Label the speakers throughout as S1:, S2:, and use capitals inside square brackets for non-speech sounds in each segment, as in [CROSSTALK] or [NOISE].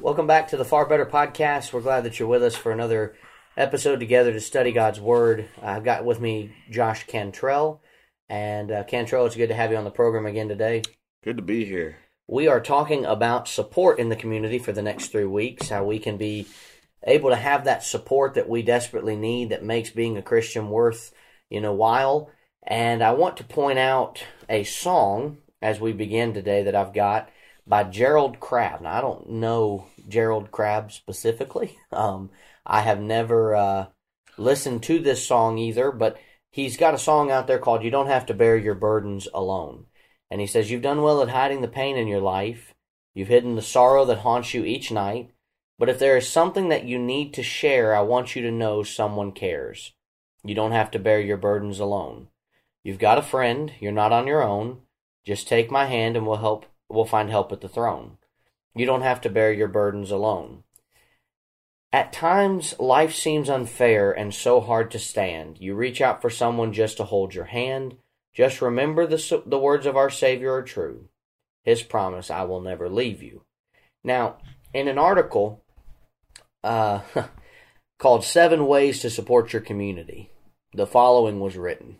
S1: Welcome back to the Far Better Podcast. We're glad that you're with us for another episode together to study God's Word. I've got with me Josh Cantrell. And uh, Cantrell, it's good to have you on the program again today.
S2: Good to be here.
S1: We are talking about support in the community for the next three weeks, how we can be able to have that support that we desperately need that makes being a Christian worth, you know, while. And I want to point out a song as we begin today that I've got by Gerald Crabb. Now, I don't know Gerald Crabb specifically. [LAUGHS] Um, I have never uh, listened to this song either, but he's got a song out there called You Don't Have to Bear Your Burdens Alone. And he says, You've done well at hiding the pain in your life. You've hidden the sorrow that haunts you each night. But if there is something that you need to share, I want you to know someone cares. You don't have to bear your burdens alone. You've got a friend. You're not on your own. Just take my hand and we'll help we'll find help at the throne. You don't have to bear your burdens alone. At times, life seems unfair and so hard to stand. You reach out for someone just to hold your hand. Just remember the, the words of our Savior are true. His promise, I will never leave you. Now, in an article uh, [LAUGHS] called Seven Ways to Support Your Community, the following was written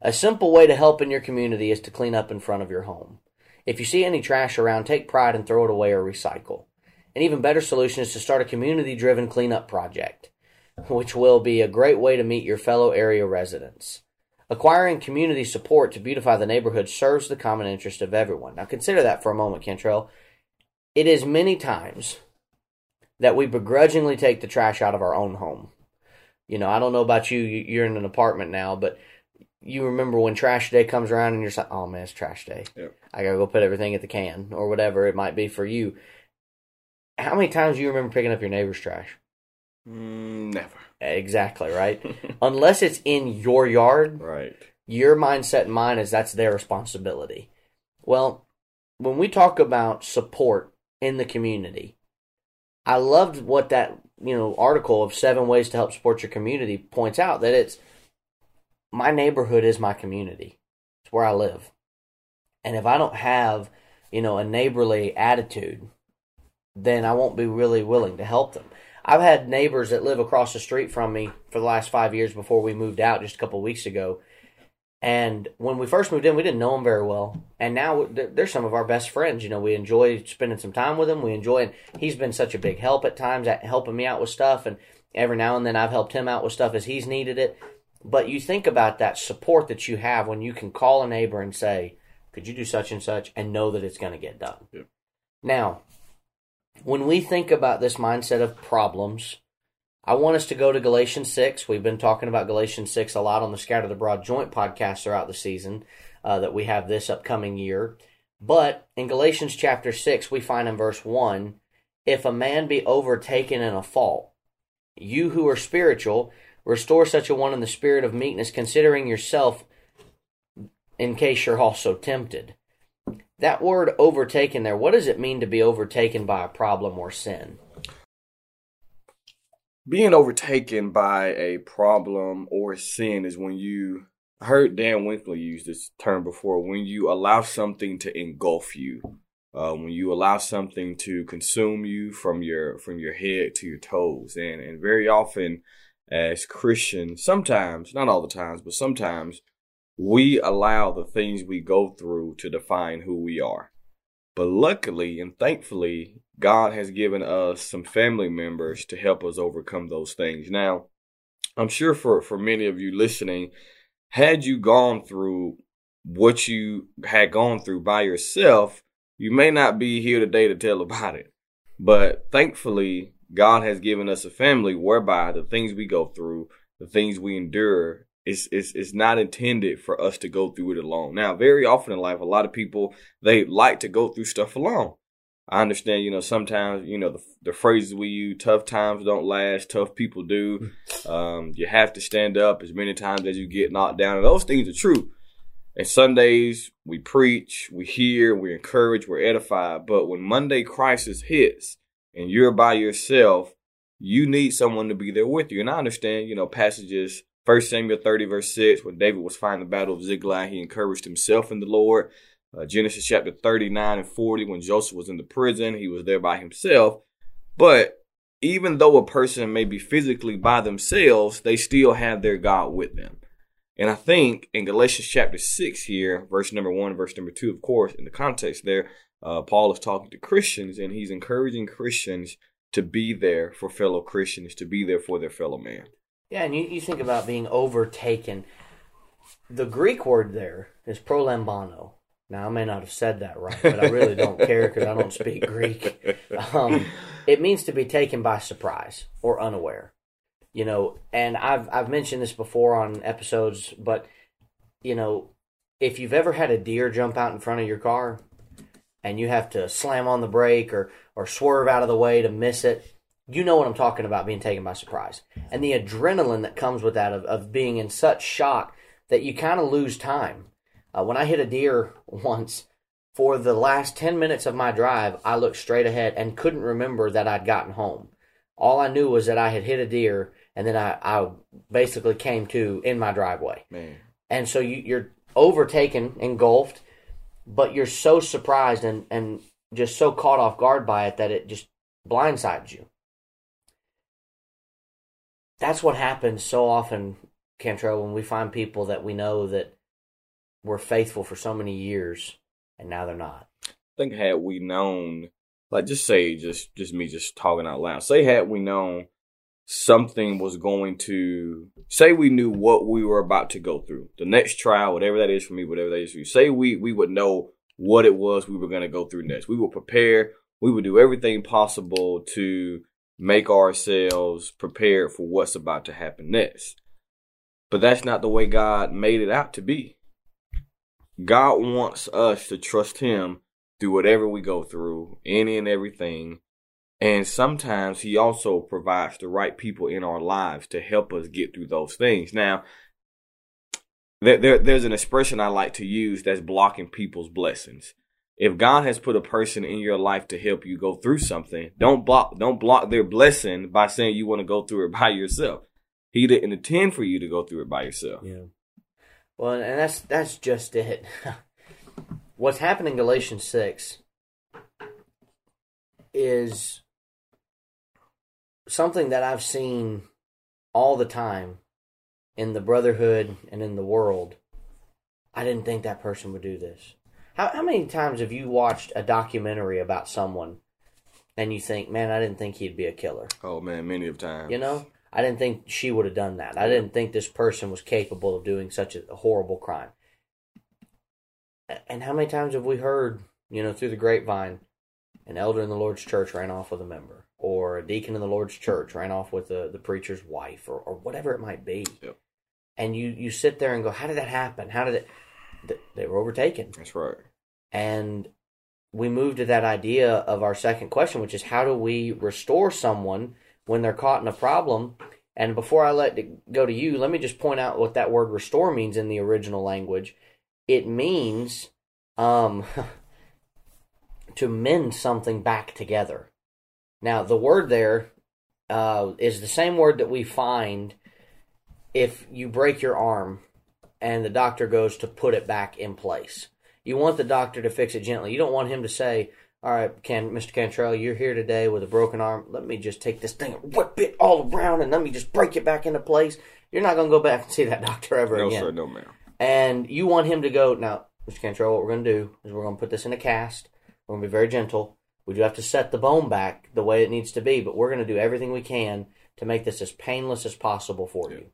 S1: A simple way to help in your community is to clean up in front of your home. If you see any trash around, take pride and throw it away or recycle. An even better solution is to start a community driven cleanup project, which will be a great way to meet your fellow area residents. Acquiring community support to beautify the neighborhood serves the common interest of everyone. Now consider that for a moment, Cantrell. It is many times that we begrudgingly take the trash out of our own home. You know, I don't know about you, you're in an apartment now, but you remember when trash day comes around and you're like, oh man, it's trash day. Yep. I gotta go put everything at the can or whatever it might be for you. How many times do you remember picking up your neighbor's trash?
S2: Mm, never.
S1: Exactly, right? [LAUGHS] Unless it's in your yard.
S2: Right.
S1: Your mindset and mine is that's their responsibility. Well, when we talk about support in the community, I loved what that, you know, article of 7 ways to help support your community points out that it's my neighborhood is my community. It's where I live. And if I don't have, you know, a neighborly attitude, then I won't be really willing to help them. I've had neighbors that live across the street from me for the last five years before we moved out just a couple weeks ago. And when we first moved in, we didn't know them very well. And now they're some of our best friends. You know, we enjoy spending some time with them. We enjoy, and he's been such a big help at times at helping me out with stuff. And every now and then I've helped him out with stuff as he's needed it. But you think about that support that you have when you can call a neighbor and say, could you do such and such and know that it's going to get done.
S2: Yeah.
S1: Now, when we think about this mindset of problems, I want us to go to Galatians 6. We've been talking about Galatians 6 a lot on the Scattered Abroad Joint podcast throughout the season uh, that we have this upcoming year. But in Galatians chapter 6, we find in verse 1 if a man be overtaken in a fault, you who are spiritual, restore such a one in the spirit of meekness, considering yourself in case you're also tempted. That word overtaken there, what does it mean to be overtaken by a problem or sin?
S2: Being overtaken by a problem or sin is when you I heard Dan Winkler use this term before when you allow something to engulf you. Uh, when you allow something to consume you from your from your head to your toes and and very often as Christians sometimes not all the times but sometimes we allow the things we go through to define who we are. But luckily and thankfully, God has given us some family members to help us overcome those things. Now, I'm sure for, for many of you listening, had you gone through what you had gone through by yourself, you may not be here today to tell about it. But thankfully, God has given us a family whereby the things we go through, the things we endure, it's, it's, it's not intended for us to go through it alone. Now, very often in life, a lot of people, they like to go through stuff alone. I understand, you know, sometimes, you know, the, the phrases we use, tough times don't last, tough people do. Um, you have to stand up as many times as you get knocked down. And those things are true. And Sundays, we preach, we hear, we encourage, we're edified. But when Monday crisis hits and you're by yourself, you need someone to be there with you. And I understand, you know, passages First Samuel 30, verse 6, when David was fighting the battle of Ziklag, he encouraged himself in the Lord. Uh, Genesis chapter 39 and 40, when Joseph was in the prison, he was there by himself. But even though a person may be physically by themselves, they still have their God with them. And I think in Galatians chapter 6 here, verse number 1, verse number 2, of course, in the context there, uh, Paul is talking to Christians and he's encouraging Christians to be there for fellow Christians, to be there for their fellow man.
S1: Yeah, and you, you think about being overtaken. The Greek word there is prolambano. Now, I may not have said that right, but I really don't [LAUGHS] care because I don't speak Greek. Um, it means to be taken by surprise or unaware. You know, and I've I've mentioned this before on episodes, but you know, if you've ever had a deer jump out in front of your car and you have to slam on the brake or or swerve out of the way to miss it, you know what I'm talking about being taken by surprise. And the adrenaline that comes with that of, of being in such shock that you kind of lose time. Uh, when I hit a deer [LAUGHS] once, for the last 10 minutes of my drive, I looked straight ahead and couldn't remember that I'd gotten home. All I knew was that I had hit a deer and then I, I basically came to in my driveway.
S2: Man.
S1: And so you, you're overtaken, engulfed, but you're so surprised and, and just so caught off guard by it that it just blindsides you. That's what happens so often, Cantrell, when we find people that we know that were faithful for so many years and now they're not.
S2: I think had we known, like just say, just just me just talking out loud. Say had we known something was going to say we knew what we were about to go through the next trial whatever that is for me whatever that is for you. Say we we would know what it was we were going to go through next. We would prepare we would do everything possible to make ourselves prepared for what's about to happen next. But that's not the way god made it out to be. God wants us to trust him through whatever we go through any and everything and sometimes he also provides the right people in our lives to help us get through those things. Now, there, there, there's an expression I like to use that's blocking people's blessings. If God has put a person in your life to help you go through something, don't block don't block their blessing by saying you want to go through it [LAUGHS] by yourself. He didn't intend for you to go through it by yourself.
S1: Yeah. Well, and that's that's just it. [LAUGHS] What's happening in Galatians six is something that I've seen all the time in the brotherhood and in the world. I didn't think that person would do this. How, how many times have you watched a documentary about someone and you think, man, I didn't think he'd be a killer?
S2: Oh man, many of times.
S1: You know, I didn't think she would have done that. I didn't think this person was capable of doing such a horrible crime. And how many times have we heard, you know, through the grapevine, an elder in the Lord's church ran off with a member? or a deacon in the Lord's church ran off with the, the preacher's wife or, or whatever it might be.
S2: Yep.
S1: And you, you sit there and go, how did that happen? How did it? They were overtaken.
S2: That's right.
S1: And we move to that idea of our second question, which is how do we restore someone when they're caught in a problem? And before I let it go to you, let me just point out what that word restore means in the original language. It means um, [LAUGHS] to mend something back together. Now, the word there uh, is the same word that we find if you break your arm and the doctor goes to put it back in place. You want the doctor to fix it gently. You don't want him to say, "All right, Can Mr. Cantrell, you're here today with a broken arm. Let me just take this thing and whip it all around and let me just break it back into place." You're not going to go back and see that [LAUGHS] doctor ever
S2: no,
S1: again.
S2: No, sir, no, ma'am.
S1: And you want him to go now, Mr. Cantrell. What we're going to do is we're going to put this in a cast. We're going to be very gentle. We do have to set the bone back the way it needs to be, but we're going to do everything we can to make this as painless as possible for you.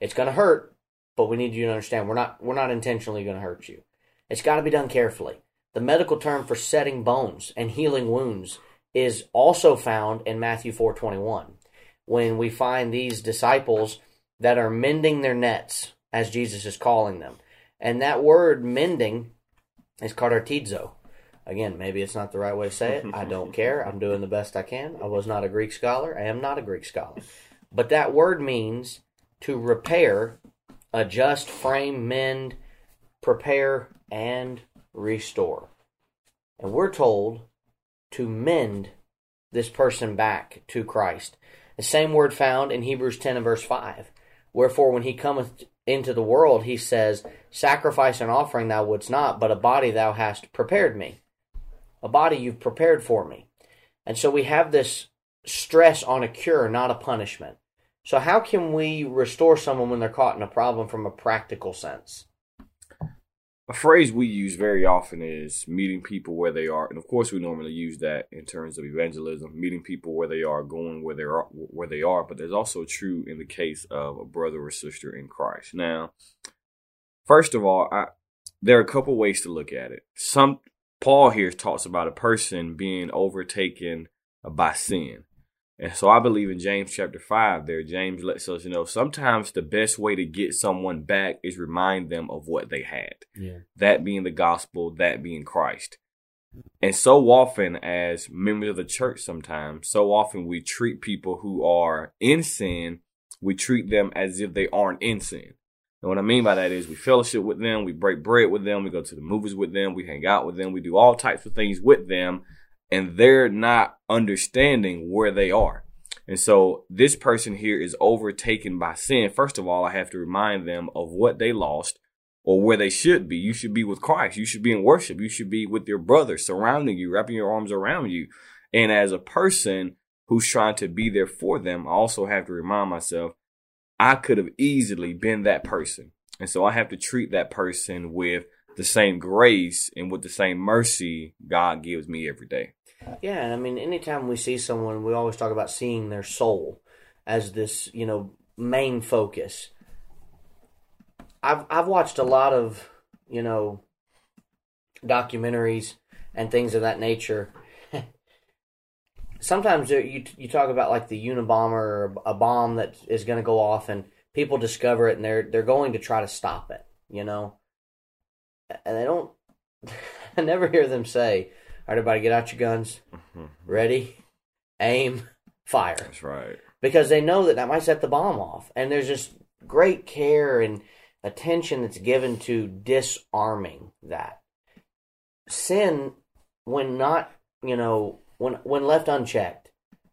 S1: It's going to hurt, but we need you to understand we're not we're not intentionally going to hurt you. It's got to be done carefully. The medical term for setting bones and healing wounds is also found in Matthew 4:21 when we find these disciples that are mending their nets as Jesus is calling them. And that word mending is katartizo. Again, maybe it's not the right way to say it. I [LAUGHS] don't care. I'm doing the best I can. I was not a Greek scholar. I am not a Greek scholar. But that word means to repair, adjust, frame, mend, prepare, and restore. And we're told to mend this person back to Christ. The same word found in Hebrews 10 and verse 5. Wherefore, when he cometh into the world, he says, Sacrifice and offering thou wouldst not, but a body thou hast prepared me. A body you've prepared for me. And so we have this stress on a cure, not a punishment. So, how can we restore someone when they're caught in a problem from a practical sense?
S2: a phrase we use very often is meeting people where they are, and of course we normally use that in terms of evangelism, meeting people where they are, going where they are, where they are. But there's also true in the case of a brother or sister in Christ. Now, first of all, I, there are a couple ways to look at it. Some Paul here talks about a person being overtaken by sin. And so I believe in James chapter 5 there. James lets us know sometimes the best way to get someone back is remind them of what they had.
S1: Yeah.
S2: That being the gospel, that being Christ. And so often, as members of the church, sometimes, so often we treat people who are in sin, we treat them as if they aren't in sin. And what I mean by that is we fellowship with them, we break bread with them, we go to the movies with them, we hang out with them, we do all types of things with them and they're not understanding where they are. And so this person here is overtaken by sin. First of all, I have to remind them of what they lost or where they should be. You should be with Christ. You should be in worship. You should be with your brother surrounding you, wrapping your arms around you. And as a person who's trying to be there for them, I also have to remind myself I could have easily been that person. And so I have to treat that person with the same grace and with the same mercy God gives me every day.
S1: Yeah, and I mean, anytime we see someone, we always talk about seeing their soul as this, you know, main focus. I've I've watched a lot of, you know, documentaries and things of that nature. Sometimes you you talk about like the Unabomber or a bomb that is going to go off, and people discover it, and they're they're going to try to stop it, you know, and they don't. [LAUGHS] I never hear them say, all right, everybody, get out your guns. Mm-hmm. Ready, aim, fire.
S2: That's right.
S1: Because they know that that might set the bomb off, and there's just great care and attention that's given to disarming that. Sin, when not, you know, when when left unchecked,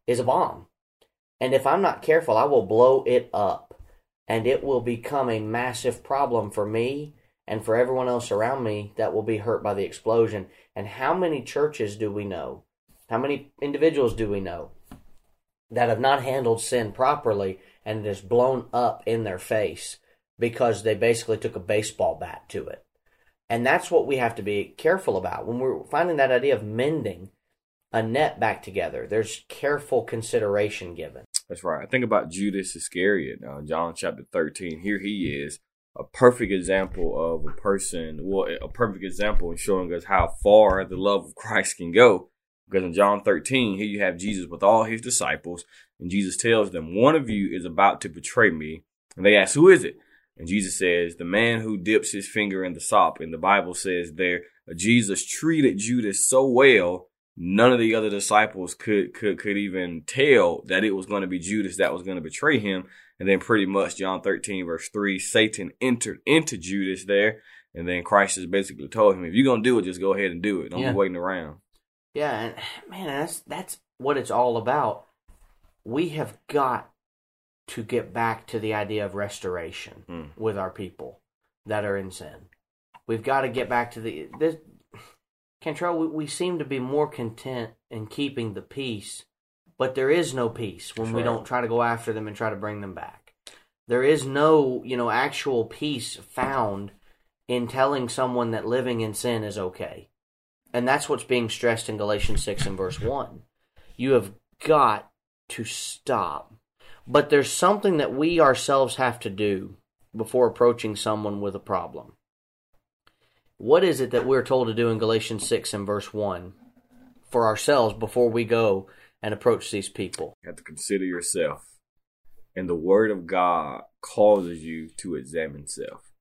S1: is a bomb, and if I'm not careful, I will blow it up, and it will become a massive problem for me and for everyone else around me that will be hurt by the explosion. And how many churches do we know? How many individuals do we know that have not handled sin properly and it is blown up in their face because they basically took a baseball bat to it? And that's what we have to be careful about when we're finding that idea of mending a net back together. There's careful consideration given.
S2: That's right. I think about Judas Iscariot, uh, John chapter 13. Here he is a perfect example of a person, well, a perfect example in showing us how far the love of Christ can go. Because in John 13, here you have Jesus with all his disciples, and Jesus tells them, One of you is about to betray me. And they ask, Who is it? And Jesus says, The man who dips his finger in the sop. And the Bible says there, Jesus treated Judas so well, none of the other disciples could could could even tell that it was going to be Judas that was going to betray him. And then pretty much John 13 verse 3, Satan entered into Judas there. And then Christ has basically told him, if you're going to do it, just go ahead and do it. Don't yeah. be waiting around.
S1: Yeah. And man, that's, that's what it's all about. We have got to get back to the idea of restoration mm. with our people that are in sin. We've got to get back to the, this, Cantrell, we, we seem to be more content in keeping the peace but there is no peace when we don't try to go after them and try to bring them back. There is no, you know, actual peace found in telling someone that living in sin is okay. And that's what's being stressed in Galatians 6 and verse 1. You have got to stop. But there's something that we ourselves have to do before approaching someone with a problem. What is it that we're told to do in Galatians 6 and verse 1 for ourselves before we go and approach these people.
S2: You have to consider yourself. And the word of God causes you to examine self.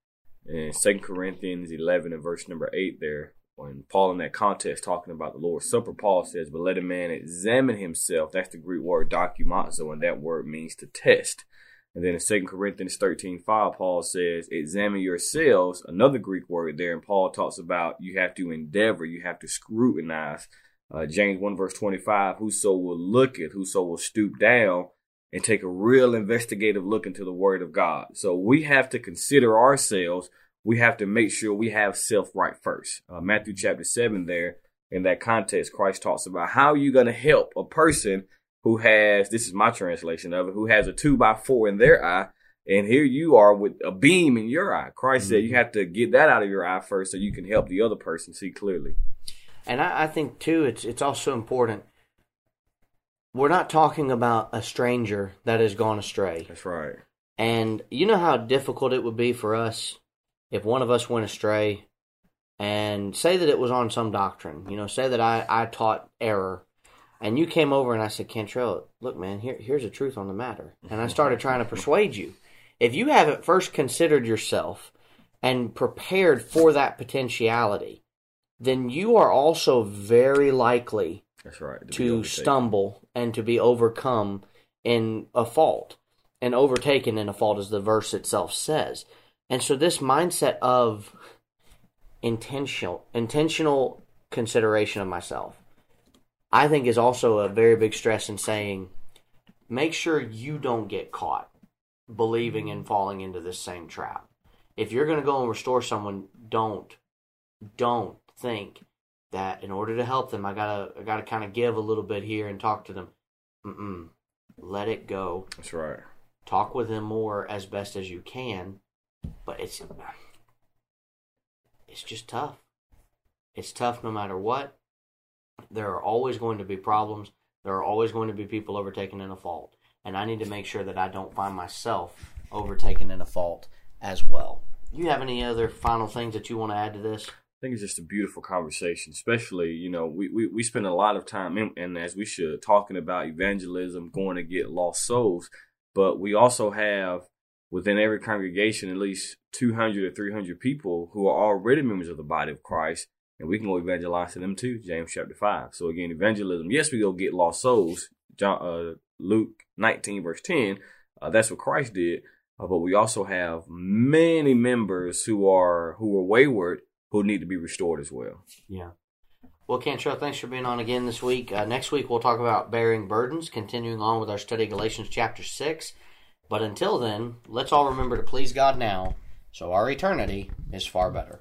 S2: In 2 Corinthians 11 and verse number 8 there, when Paul in that context talking about the Lord's Supper, Paul says, But let a man examine himself. That's the Greek word dokimazo, and that word means to test. And then in 2 Corinthians 13, 5, Paul says, Examine yourselves, another Greek word there. And Paul talks about you have to endeavor, you have to scrutinize uh, James 1 verse 25, whoso will look at, whoso will stoop down and take a real investigative look into the Word of God. So we have to consider ourselves. We have to make sure we have self right first. Uh, Matthew chapter 7 there, in that context, Christ talks about how you're going to help a person who has, this is my translation of it, who has a two by four in their eye. And here you are with a beam in your eye. Christ mm-hmm. said you mm-hmm. have to get that out of your eye first so you can help the other person see clearly.
S1: And I, I think too, it's it's also important. We're not talking about a stranger that has gone astray.
S2: That's right.
S1: And you know how difficult it would be for us if one of us went astray and say that it was on some doctrine, you know, say that I, I taught error and you came over and I said, Cantrell, look, man, here, here's the truth on the matter. And I started trying to persuade you. If you haven't first considered yourself and prepared for that potentiality, then you are also very likely
S2: That's right,
S1: to, to stumble and to be overcome in a fault and overtaken in a fault, as the verse itself says. And so, this mindset of intentional intentional consideration of myself I think is also a very big stress in saying make sure you don't get caught believing and falling into this same trap. If you're going to go and restore someone, don't don't think that in order to help them, I gotta I gotta kind of give a little bit here and talk to them. Mm-mm. Let it go.
S2: That's right.
S1: Talk with them more as best as you can, but it's it's just tough. It's tough no matter what. There are always going to be problems. There are always going to be people overtaken in a fault. And I need to make sure that I don't find myself overtaken in a fault as well. You have any other final things that you want to add to this?
S2: I think it's just a beautiful conversation, especially, you know, we, we, we spend a lot of time, in, and as we should, talking about evangelism, going to get lost souls. But we also have within every congregation at least 200 or 300 people who are already members of the body of Christ and we can go evangelize to them too. James chapter five. So again, evangelism. Yes, we go get lost souls. John, uh, Luke nineteen verse ten. Uh, that's what Christ did. Uh, but we also have many members who are who are wayward who need to be restored as well.
S1: Yeah. Well, Cantrell, thanks for being on again this week. Uh, next week we'll talk about bearing burdens, continuing on with our study Galatians chapter six. But until then, let's all remember to please God now, so our eternity is far better.